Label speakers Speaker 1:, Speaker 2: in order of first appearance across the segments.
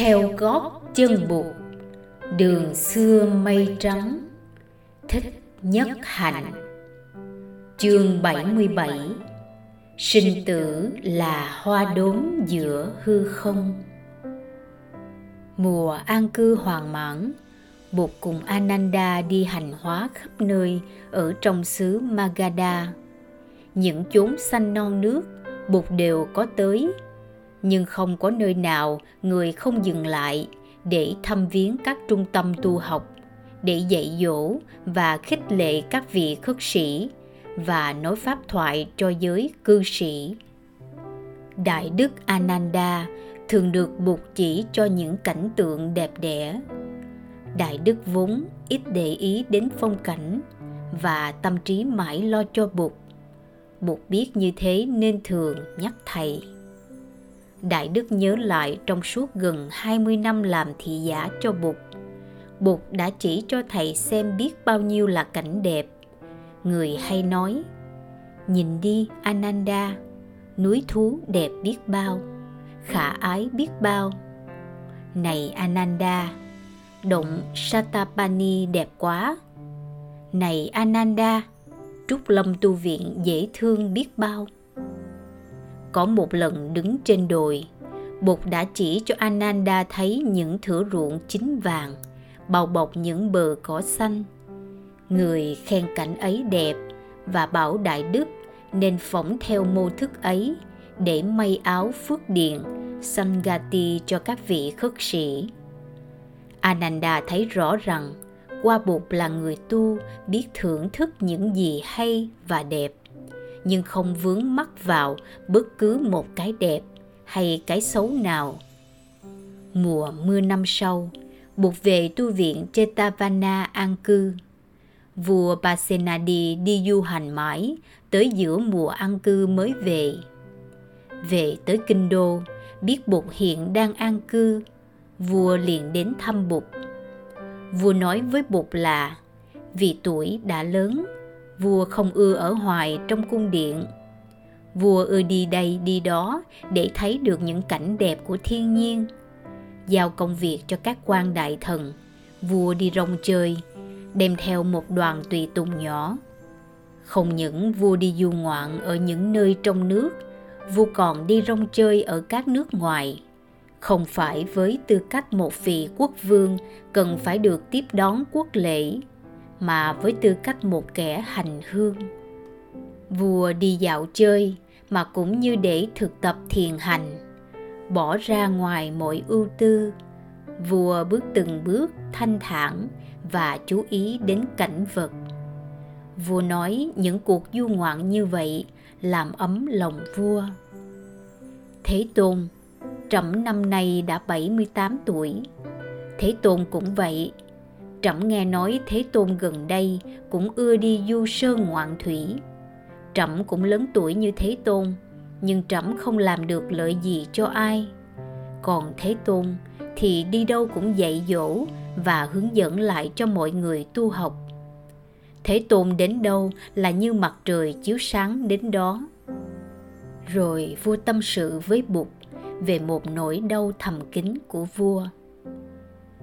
Speaker 1: theo gót chân bụt đường xưa mây trắng thích nhất hạnh. Chương 77 sinh tử là hoa đốm giữa hư không. Mùa an cư hoàng mãn Bụt cùng Ananda đi hành hóa khắp nơi ở trong xứ Magadha. Những chốn xanh non nước, Bụt đều có tới, nhưng không có nơi nào người không dừng lại để thăm viếng các trung tâm tu học, để dạy dỗ và khích lệ các vị khất sĩ và nói pháp thoại cho giới cư sĩ. Đại đức Ananda thường được buộc chỉ cho những cảnh tượng đẹp đẽ. Đại đức vốn ít để ý đến phong cảnh và tâm trí mãi lo cho bụt. Bụt biết như thế nên thường nhắc thầy đại đức nhớ lại trong suốt gần 20 năm làm thị giả cho bụt bụt đã chỉ cho thầy xem biết bao nhiêu là cảnh đẹp người hay nói nhìn đi ananda núi thú đẹp biết bao khả ái biết bao này ananda động Satapani đẹp quá. Này Ananda, Trúc Lâm tu viện dễ thương biết bao. Có một lần đứng trên đồi, Bụt đã chỉ cho Ananda thấy những thửa ruộng chín vàng, bao bọc những bờ cỏ xanh. Người khen cảnh ấy đẹp và bảo Đại Đức nên phỏng theo mô thức ấy để may áo phước điện Sangati cho các vị khất sĩ. Ananda thấy rõ rằng Qua Bụt là người tu biết thưởng thức những gì hay và đẹp, nhưng không vướng mắc vào bất cứ một cái đẹp hay cái xấu nào. Mùa mưa năm sau, buộc về tu viện Chetavana an cư. Vua Pasenadi đi du hành mãi tới giữa mùa an cư mới về. Về tới Kinh Đô, biết Bụt hiện đang an cư vua liền đến thăm Bụt. Vua nói với Bụt là vì tuổi đã lớn, vua không ưa ở hoài trong cung điện. Vua ưa đi đây đi đó để thấy được những cảnh đẹp của thiên nhiên. Giao công việc cho các quan đại thần, vua đi rong chơi, đem theo một đoàn tùy tùng nhỏ. Không những vua đi du ngoạn ở những nơi trong nước, vua còn đi rong chơi ở các nước ngoài không phải với tư cách một vị quốc vương cần phải được tiếp đón quốc lễ mà với tư cách một kẻ hành hương vua đi dạo chơi mà cũng như để thực tập thiền hành, bỏ ra ngoài mọi ưu tư vua bước từng bước thanh thản và chú ý đến cảnh vật vua nói những cuộc du ngoạn như vậy làm ấm lòng vua thế tôn, Trẫm năm nay đã 78 tuổi. Thế Tôn cũng vậy. Trẫm nghe nói Thế Tôn gần đây cũng ưa đi du sơn ngoạn thủy. Trẫm cũng lớn tuổi như Thế Tôn, nhưng trẫm không làm được lợi gì cho ai. Còn Thế Tôn thì đi đâu cũng dạy dỗ và hướng dẫn lại cho mọi người tu học. Thế Tôn đến đâu là như mặt trời chiếu sáng đến đó. Rồi vua tâm sự với Bụt về một nỗi đau thầm kín của vua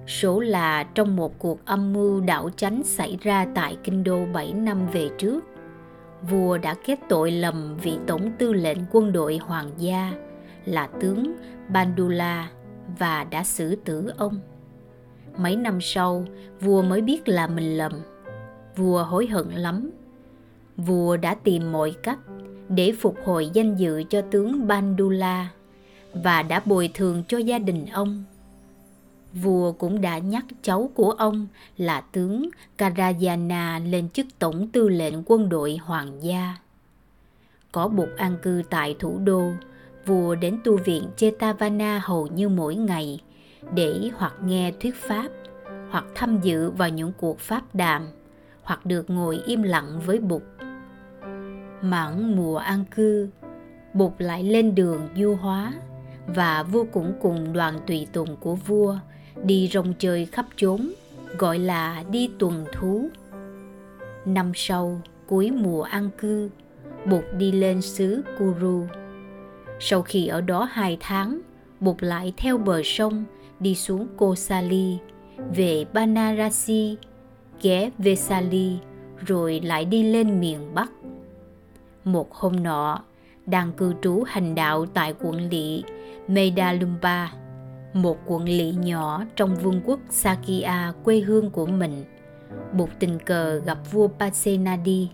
Speaker 1: số là trong một cuộc âm mưu đảo chánh xảy ra tại kinh đô 7 năm về trước vua đã kết tội lầm vị tổng tư lệnh quân đội hoàng gia là tướng Bandula và đã xử tử ông. Mấy năm sau, vua mới biết là mình lầm. Vua hối hận lắm. Vua đã tìm mọi cách để phục hồi danh dự cho tướng Bandula và đã bồi thường cho gia đình ông. Vua cũng đã nhắc cháu của ông là tướng Karajana lên chức tổng tư lệnh quân đội hoàng gia. Có bục an cư tại thủ đô, vua đến tu viện Chetavana hầu như mỗi ngày để hoặc nghe thuyết pháp, hoặc tham dự vào những cuộc pháp đàm, hoặc được ngồi im lặng với Bụt. Mãn mùa an cư, Bụt lại lên đường du hóa và vua cũng cùng đoàn tùy tùng của vua đi rong chơi khắp chốn gọi là đi tuần thú năm sau cuối mùa an cư bụt đi lên xứ kuru sau khi ở đó hai tháng bụt lại theo bờ sông đi xuống Kosali, về Banarasi, ghé Vesali, rồi lại đi lên miền Bắc. Một hôm nọ, đang cư trú hành đạo tại quận lỵ medalumba một quận lỵ nhỏ trong vương quốc Sakya quê hương của mình. Bụt tình cờ gặp vua Pasenadi.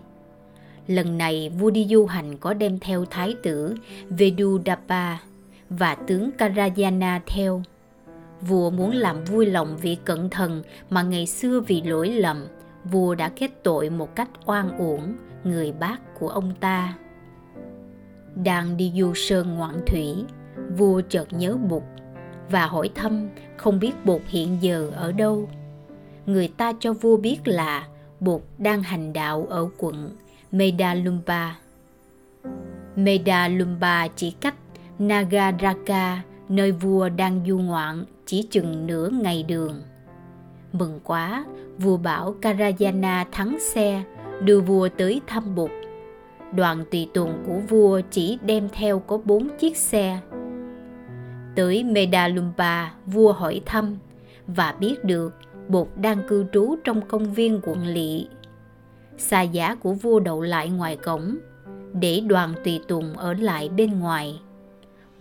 Speaker 1: Lần này vua đi du hành có đem theo thái tử Vedudapa và tướng Karajana theo. Vua muốn làm vui lòng vị cẩn thần mà ngày xưa vì lỗi lầm, vua đã kết tội một cách oan uổng người bác của ông ta. Đang đi du sơn ngoạn thủy, vua chợt nhớ Bụt và hỏi thăm không biết Bụt hiện giờ ở đâu. Người ta cho vua biết là Bụt đang hành đạo ở quận medalumba medalumba chỉ cách Nagaraka, nơi vua đang du ngoạn, chỉ chừng nửa ngày đường. Mừng quá, vua bảo Karajana thắng xe, đưa vua tới thăm Bụt. Đoàn tùy tùng của vua chỉ đem theo có bốn chiếc xe. Tới Medalumpa, vua hỏi thăm và biết được Bột đang cư trú trong công viên quận lỵ. Xa giá của vua đậu lại ngoài cổng, để đoàn tùy tùng ở lại bên ngoài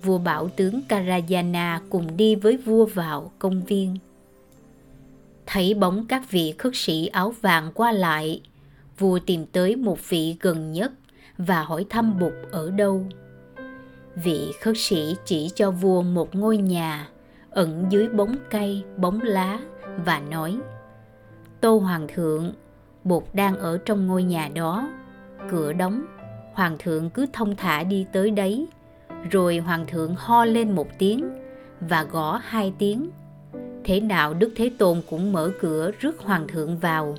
Speaker 1: vua bảo tướng Karajana cùng đi với vua vào công viên. Thấy bóng các vị khất sĩ áo vàng qua lại, vua tìm tới một vị gần nhất và hỏi thăm Bụt ở đâu. Vị khất sĩ chỉ cho vua một ngôi nhà ẩn dưới bóng cây, bóng lá và nói Tô Hoàng thượng, bột đang ở trong ngôi nhà đó, cửa đóng, Hoàng thượng cứ thông thả đi tới đấy. Rồi hoàng thượng ho lên một tiếng và gõ hai tiếng. Thế nào đức thế tôn cũng mở cửa rước hoàng thượng vào.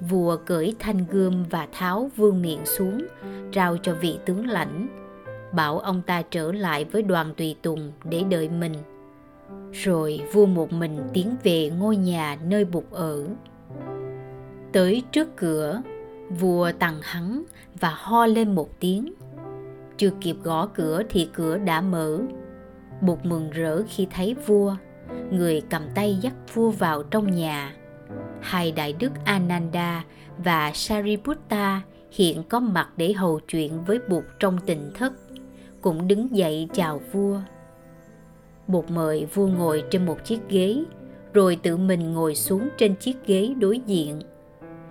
Speaker 1: Vua cởi thanh gươm và tháo vương miện xuống trao cho vị tướng lãnh bảo ông ta trở lại với đoàn tùy tùng để đợi mình rồi vua một mình tiến về ngôi nhà nơi bụt ở tới trước cửa vua tằng hắn và ho lên một tiếng chưa kịp gõ cửa thì cửa đã mở. Bụt mừng rỡ khi thấy vua, người cầm tay dắt vua vào trong nhà. Hai đại đức Ananda và Sariputta hiện có mặt để hầu chuyện với Bụt trong tình thất, cũng đứng dậy chào vua. Bụt mời vua ngồi trên một chiếc ghế, rồi tự mình ngồi xuống trên chiếc ghế đối diện.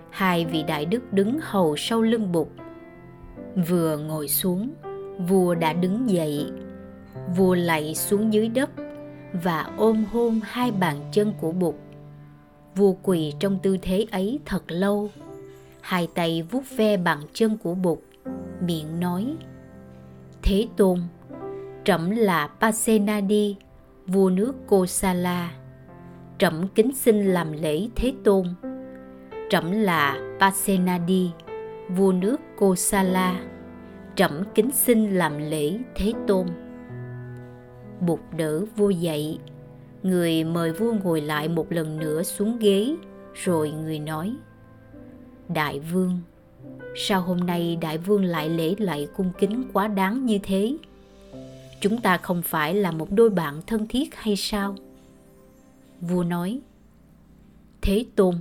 Speaker 1: Hai vị đại đức đứng hầu sau lưng Bụt. Vừa ngồi xuống, vua đã đứng dậy vua lạy xuống dưới đất và ôm hôn hai bàn chân của bụt vua quỳ trong tư thế ấy thật lâu hai tay vuốt ve bàn chân của bụt miệng nói thế tôn, trẫm là pasenadi, vua nước kosala. Trẫm kính xin làm lễ thế tôn. Trẫm là pasenadi, vua nước kosala. Trẫm kính xin làm lễ thế tôn. Bụt đỡ vua dậy, người mời vua ngồi lại một lần nữa xuống ghế, rồi người nói, đại vương sao hôm nay đại vương lại lễ lại cung kính quá đáng như thế chúng ta không phải là một đôi bạn thân thiết hay sao vua nói thế tôn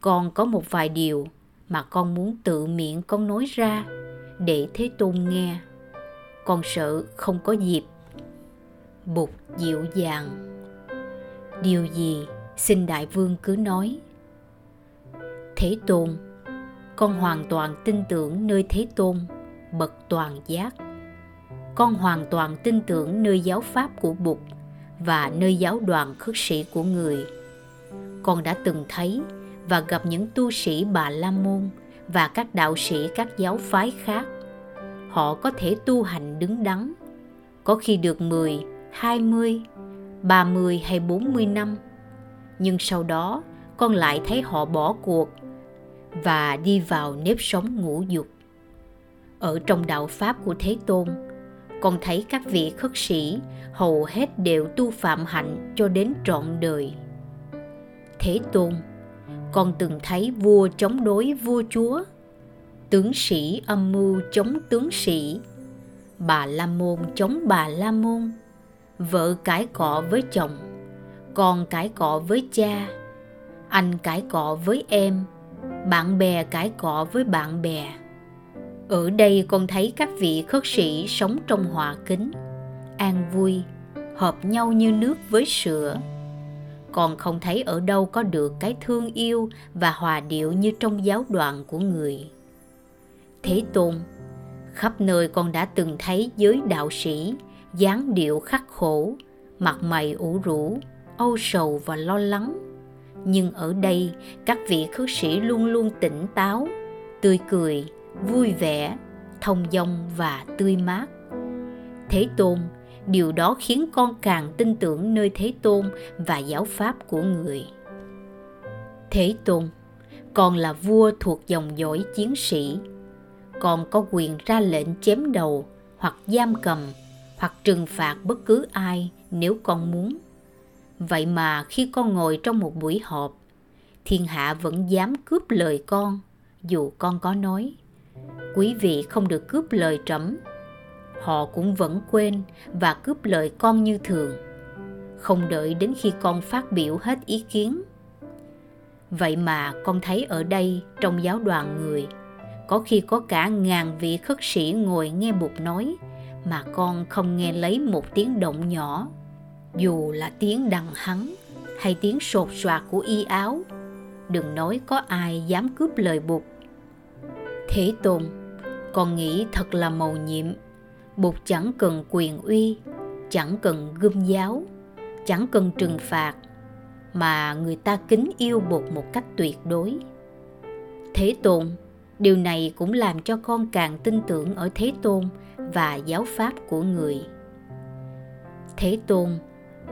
Speaker 1: con có một vài điều mà con muốn tự miệng con nói ra để Thế Tôn nghe. Con sợ không có dịp. bục dịu dàng. Điều gì xin đại vương cứ nói. Thế Tôn, con hoàn toàn tin tưởng nơi Thế Tôn, bậc toàn giác. Con hoàn toàn tin tưởng nơi giáo pháp của Bụt và nơi giáo đoàn khất sĩ của người. Con đã từng thấy và gặp những tu sĩ Bà La Môn và các đạo sĩ các giáo phái khác. Họ có thể tu hành đứng đắn, có khi được 10, 20, 30 hay 40 năm. Nhưng sau đó, con lại thấy họ bỏ cuộc và đi vào nếp sống ngũ dục. Ở trong đạo Pháp của Thế Tôn, con thấy các vị khất sĩ hầu hết đều tu phạm hạnh cho đến trọn đời. Thế Tôn con từng thấy vua chống đối vua chúa tướng sĩ âm mưu chống tướng sĩ bà la môn chống bà la môn vợ cãi cọ với chồng con cãi cọ với cha anh cãi cọ với em bạn bè cãi cọ với bạn bè. Ở đây con thấy các vị khất sĩ sống trong hòa kính, an vui, hợp nhau như nước với sữa. Còn không thấy ở đâu có được cái thương yêu và hòa điệu như trong giáo đoạn của người. Thế tôn, khắp nơi con đã từng thấy giới đạo sĩ dáng điệu khắc khổ, mặt mày ủ rũ, âu sầu và lo lắng nhưng ở đây, các vị khất sĩ luôn luôn tỉnh táo, tươi cười, vui vẻ, thông dong và tươi mát. Thế tôn, điều đó khiến con càng tin tưởng nơi thế tôn và giáo pháp của người. Thế tôn, con là vua thuộc dòng dõi chiến sĩ. Con có quyền ra lệnh chém đầu hoặc giam cầm hoặc trừng phạt bất cứ ai nếu con muốn vậy mà khi con ngồi trong một buổi họp, thiên hạ vẫn dám cướp lời con, dù con có nói. Quý vị không được cướp lời trẫm, họ cũng vẫn quên và cướp lời con như thường. Không đợi đến khi con phát biểu hết ý kiến. Vậy mà con thấy ở đây trong giáo đoàn người, có khi có cả ngàn vị khất sĩ ngồi nghe bụt nói mà con không nghe lấy một tiếng động nhỏ dù là tiếng đằng hắng hay tiếng sột soạt của y áo, đừng nói có ai dám cướp lời bụt thế tôn, con nghĩ thật là mầu nhiệm. Bụt chẳng cần quyền uy, chẳng cần gươm giáo, chẳng cần trừng phạt, mà người ta kính yêu bụt một cách tuyệt đối. Thế tôn, điều này cũng làm cho con càng tin tưởng ở thế tôn và giáo pháp của người. Thế tôn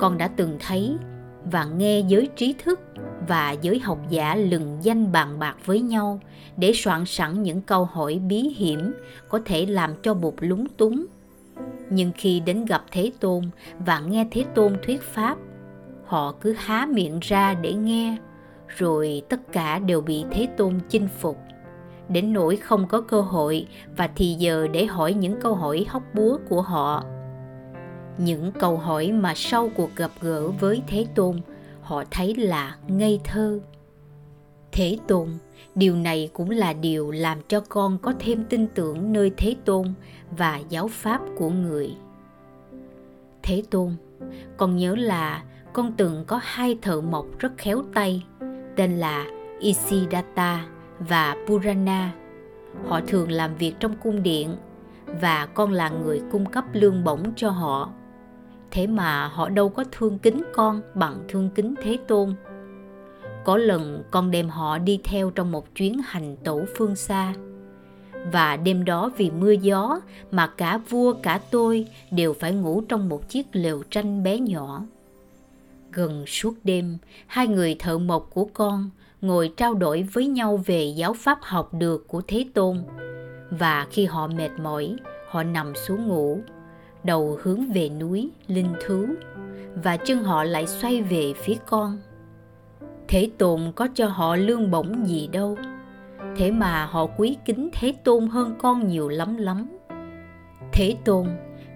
Speaker 1: con đã từng thấy và nghe giới trí thức và giới học giả lừng danh bàn bạc với nhau để soạn sẵn những câu hỏi bí hiểm có thể làm cho bụt lúng túng. Nhưng khi đến gặp thế tôn và nghe thế tôn thuyết pháp, họ cứ há miệng ra để nghe, rồi tất cả đều bị thế tôn chinh phục. Đến nỗi không có cơ hội và thì giờ để hỏi những câu hỏi hóc búa của họ những câu hỏi mà sau cuộc gặp gỡ với thế tôn, họ thấy là ngây thơ. Thế tôn, điều này cũng là điều làm cho con có thêm tin tưởng nơi thế tôn và giáo pháp của người. Thế tôn, con nhớ là con từng có hai thợ mộc rất khéo tay, tên là isidatta và purana. Họ thường làm việc trong cung điện và con là người cung cấp lương bổng cho họ thế mà họ đâu có thương kính con bằng thương kính thế tôn. Có lần con đem họ đi theo trong một chuyến hành tẩu phương xa. Và đêm đó vì mưa gió mà cả vua cả tôi đều phải ngủ trong một chiếc lều tranh bé nhỏ. Gần suốt đêm, hai người thợ mộc của con ngồi trao đổi với nhau về giáo pháp học được của thế tôn. Và khi họ mệt mỏi, họ nằm xuống ngủ đầu hướng về núi linh thú, và chân họ lại xoay về phía con. Thế tôn có cho họ lương bổng gì đâu, thế mà họ quý kính thế tôn hơn con nhiều lắm lắm. Thế tôn,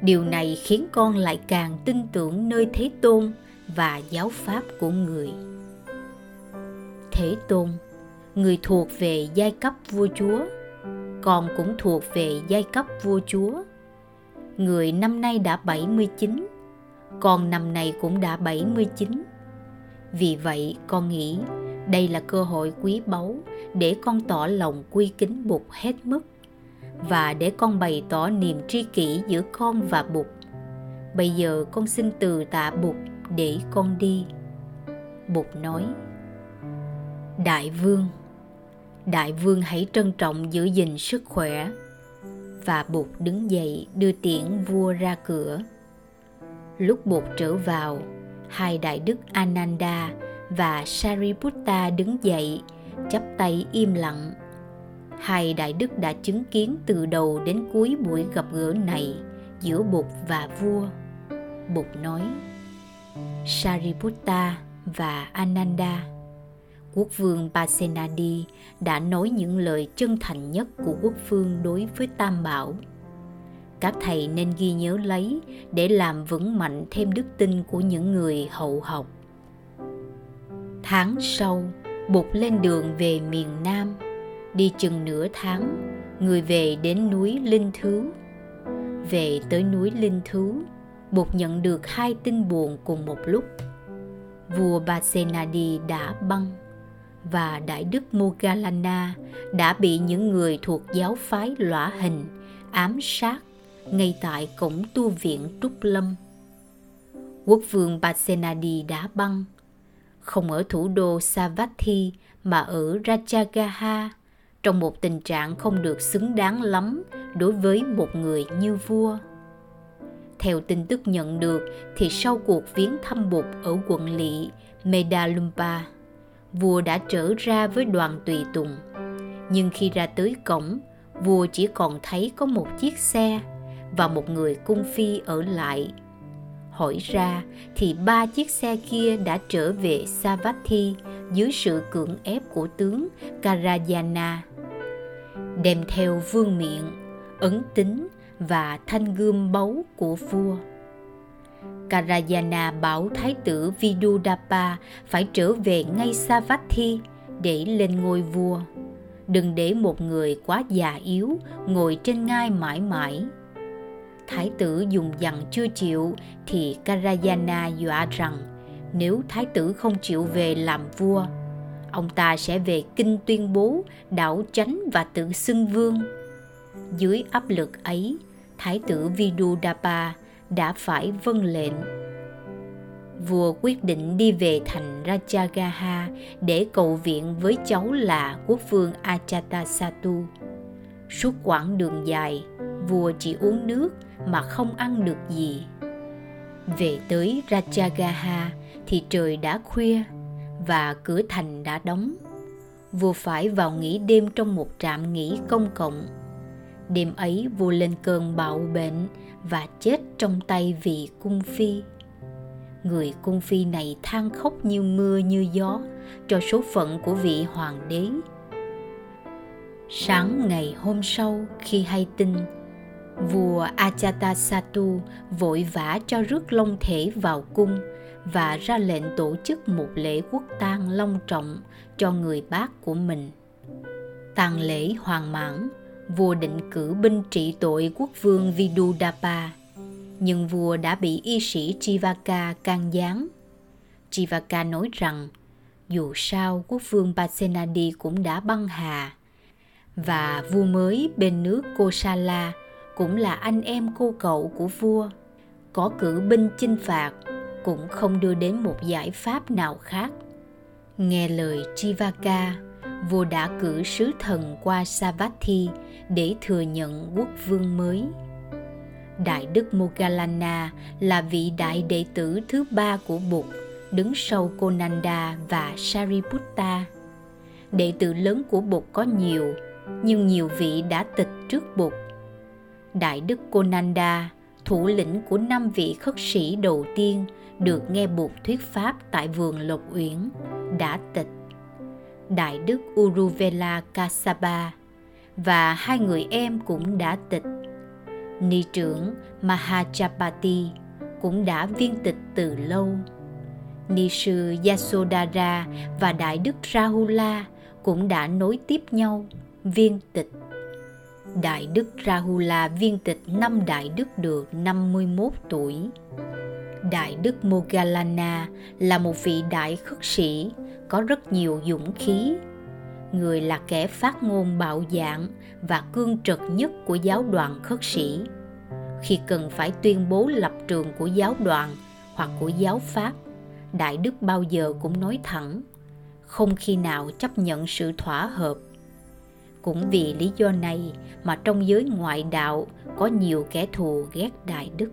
Speaker 1: điều này khiến con lại càng tin tưởng nơi thế tôn và giáo pháp của người. Thế tôn, người thuộc về giai cấp vua chúa, con cũng thuộc về giai cấp vua chúa người năm nay đã 79, con năm nay cũng đã 79. Vì vậy con nghĩ đây là cơ hội quý báu để con tỏ lòng quy kính Bụt hết mức và để con bày tỏ niềm tri kỷ giữa con và Bụt. Bây giờ con xin từ tạ Bụt để con đi. Bụt nói: Đại vương, Đại vương hãy trân trọng giữ gìn sức khỏe và Bụt đứng dậy đưa tiễn vua ra cửa. Lúc Bụt trở vào, hai đại đức Ananda và Sariputta đứng dậy, chắp tay im lặng. Hai đại đức đã chứng kiến từ đầu đến cuối buổi gặp gỡ này giữa Bụt và vua. Bụt nói: Sariputta và Ananda quốc vương Pasenadi đã nói những lời chân thành nhất của quốc vương đối với Tam Bảo. các thầy nên ghi nhớ lấy để làm vững mạnh thêm đức tin của những người hậu học. Tháng sau, bụt lên đường về miền nam. Đi chừng nửa tháng, người về đến núi linh thứ. Về tới núi linh thứ, bụt nhận được hai tin buồn cùng một lúc. Vua Basenadi đã băng và đại đức Mogalana đã bị những người thuộc giáo phái lõa hình ám sát ngay tại cổng tu viện Trúc Lâm. Quốc vương Basenadi đã băng, không ở thủ đô Savatthi mà ở Rajagaha trong một tình trạng không được xứng đáng lắm đối với một người như vua. Theo tin tức nhận được thì sau cuộc viếng thăm Bụt ở quận lỵ Medalumpa, vua đã trở ra với đoàn tùy tùng. Nhưng khi ra tới cổng, vua chỉ còn thấy có một chiếc xe và một người cung phi ở lại. Hỏi ra thì ba chiếc xe kia đã trở về Savatthi dưới sự cưỡng ép của tướng Karajana. Đem theo vương miện, ấn tính và thanh gươm báu của vua. Karajana bảo thái tử Vidudapa phải trở về ngay Savatthi để lên ngôi vua. Đừng để một người quá già yếu ngồi trên ngai mãi mãi. Thái tử dùng dặn chưa chịu thì Karajana dọa rằng nếu thái tử không chịu về làm vua, ông ta sẽ về kinh tuyên bố đảo chánh và tự xưng vương. Dưới áp lực ấy, thái tử Vidudapa đã phải vâng lệnh. Vua quyết định đi về thành Rajagaha để cầu viện với cháu là quốc vương Achatasattu. Suốt quãng đường dài, vua chỉ uống nước mà không ăn được gì. Về tới Rajagaha thì trời đã khuya và cửa thành đã đóng. Vua phải vào nghỉ đêm trong một trạm nghỉ công cộng. Đêm ấy vua lên cơn bạo bệnh và chết trong tay vị cung phi. Người cung phi này than khóc như mưa như gió cho số phận của vị hoàng đế. Sáng ngày hôm sau khi hay tin, vua Ajatasattu vội vã cho rước long thể vào cung và ra lệnh tổ chức một lễ quốc tang long trọng cho người bác của mình. Tang lễ hoàng mãn vua định cử binh trị tội quốc vương Vidudapa, nhưng vua đã bị y sĩ Chivaka can gián. Chivaka nói rằng dù sao quốc vương Pasenadi cũng đã băng hà. Và vua mới bên nước Kosala cũng là anh em cô cậu của vua. Có cử binh chinh phạt cũng không đưa đến một giải pháp nào khác. Nghe lời Chivaka vua đã cử sứ thần qua Savatthi để thừa nhận quốc vương mới. Đại đức Moggallana là vị đại đệ tử thứ ba của Bụt, đứng sau Konanda và Sariputta. Đệ tử lớn của Bụt có nhiều, nhưng nhiều vị đã tịch trước Bụt. Đại đức Konanda, thủ lĩnh của năm vị khất sĩ đầu tiên được nghe Bụt thuyết pháp tại vườn Lộc Uyển, đã tịch Đại đức Uruvela Kasaba, và hai người em cũng đã tịch. Ni trưởng Mahachapati cũng đã viên tịch từ lâu. Ni sư Yasodhara và Đại đức Rahula cũng đã nối tiếp nhau, viên tịch. Đại đức Rahula viên tịch năm Đại đức được 51 tuổi. Đại đức Mogalana là một vị đại khất sĩ, có rất nhiều dũng khí. Người là kẻ phát ngôn bạo dạn và cương trực nhất của giáo đoàn khất sĩ. Khi cần phải tuyên bố lập trường của giáo đoàn hoặc của giáo pháp, đại đức bao giờ cũng nói thẳng, không khi nào chấp nhận sự thỏa hợp cũng vì lý do này mà trong giới ngoại đạo có nhiều kẻ thù ghét đại đức.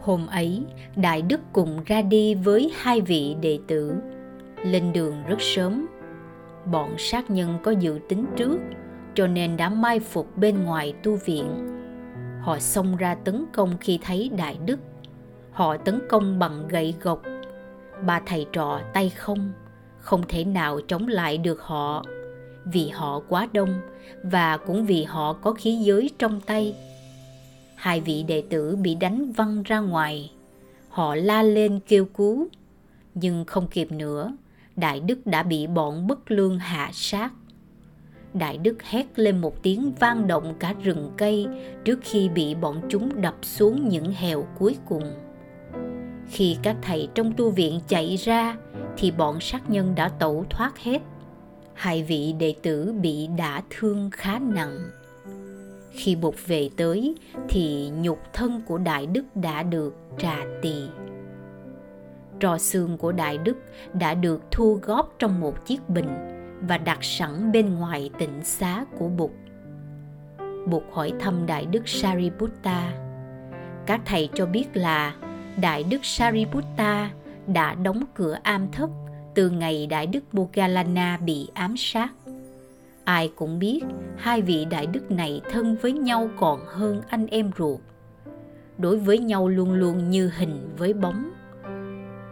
Speaker 1: Hôm ấy, đại đức cùng ra đi với hai vị đệ tử. Lên đường rất sớm, bọn sát nhân có dự tính trước, cho nên đã mai phục bên ngoài tu viện. Họ xông ra tấn công khi thấy đại đức. Họ tấn công bằng gậy gộc. Ba thầy trò tay không không thể nào chống lại được họ vì họ quá đông và cũng vì họ có khí giới trong tay hai vị đệ tử bị đánh văng ra ngoài. Họ la lên kêu cứu, nhưng không kịp nữa, Đại Đức đã bị bọn bất lương hạ sát. Đại Đức hét lên một tiếng vang động cả rừng cây trước khi bị bọn chúng đập xuống những hèo cuối cùng. Khi các thầy trong tu viện chạy ra thì bọn sát nhân đã tẩu thoát hết. Hai vị đệ tử bị đả thương khá nặng. Khi Bụt về tới, thì nhục thân của Đại Đức đã được trà tỳ. Trò xương của Đại Đức đã được thu góp trong một chiếc bình và đặt sẵn bên ngoài tịnh xá của Bụt. Bụt hỏi thăm Đại Đức Sariputta. Các thầy cho biết là Đại Đức Sariputta đã đóng cửa am thất từ ngày Đại Đức Moggallana bị ám sát. Ai cũng biết hai vị Đại Đức này thân với nhau còn hơn anh em ruột. Đối với nhau luôn luôn như hình với bóng.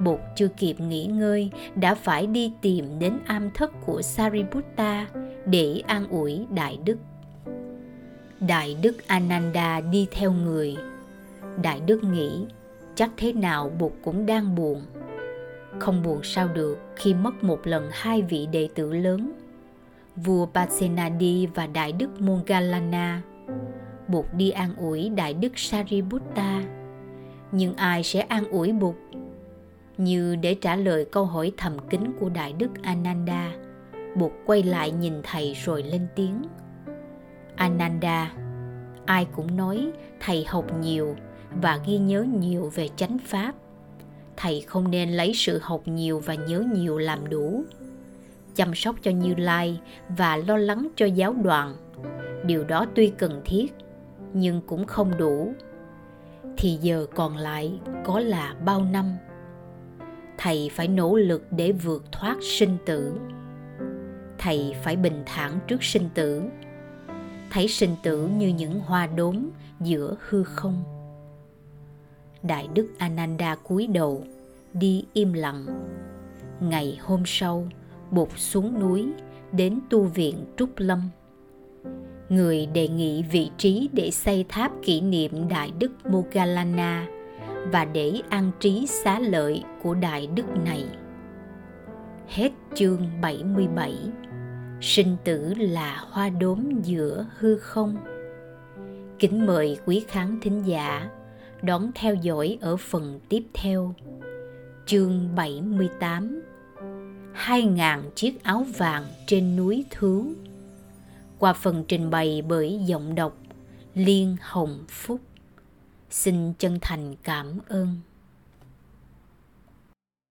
Speaker 1: Bột chưa kịp nghỉ ngơi, đã phải đi tìm đến am thất của Sariputta để an ủi Đại Đức. Đại Đức Ananda đi theo người. Đại Đức nghĩ, chắc thế nào Bụt cũng đang buồn. Không buồn sao được khi mất một lần hai vị đệ tử lớn, vua Pasenadi và Đại Đức Moggallana. buộc đi an ủi Đại Đức Sariputta. Nhưng ai sẽ an ủi Bụt? Như để trả lời câu hỏi thầm kín của Đại Đức Ananda, buộc quay lại nhìn thầy rồi lên tiếng. Ananda, ai cũng nói thầy học nhiều và ghi nhớ nhiều về chánh pháp thầy không nên lấy sự học nhiều và nhớ nhiều làm đủ. Chăm sóc cho như lai và lo lắng cho giáo đoàn. Điều đó tuy cần thiết, nhưng cũng không đủ. Thì giờ còn lại có là bao năm? Thầy phải nỗ lực để vượt thoát sinh tử. Thầy phải bình thản trước sinh tử. Thấy sinh tử như những hoa đốm giữa hư không. Đại đức ananda cúi đầu đi im lặng. Ngày hôm sau, bụt xuống núi, đến tu viện trúc lâm. Người đề nghị vị trí để xây tháp kỷ niệm đại đức mogalana và để an trí xá lợi của đại đức này. Hết chương 77 sinh tử là hoa đốm giữa hư không. Kính mời quý khán thính giả đón theo dõi ở phần tiếp theo. Chương 78 Hai ngàn chiếc áo vàng trên núi Thú Qua phần trình bày bởi giọng đọc Liên Hồng Phúc. Xin chân thành cảm ơn.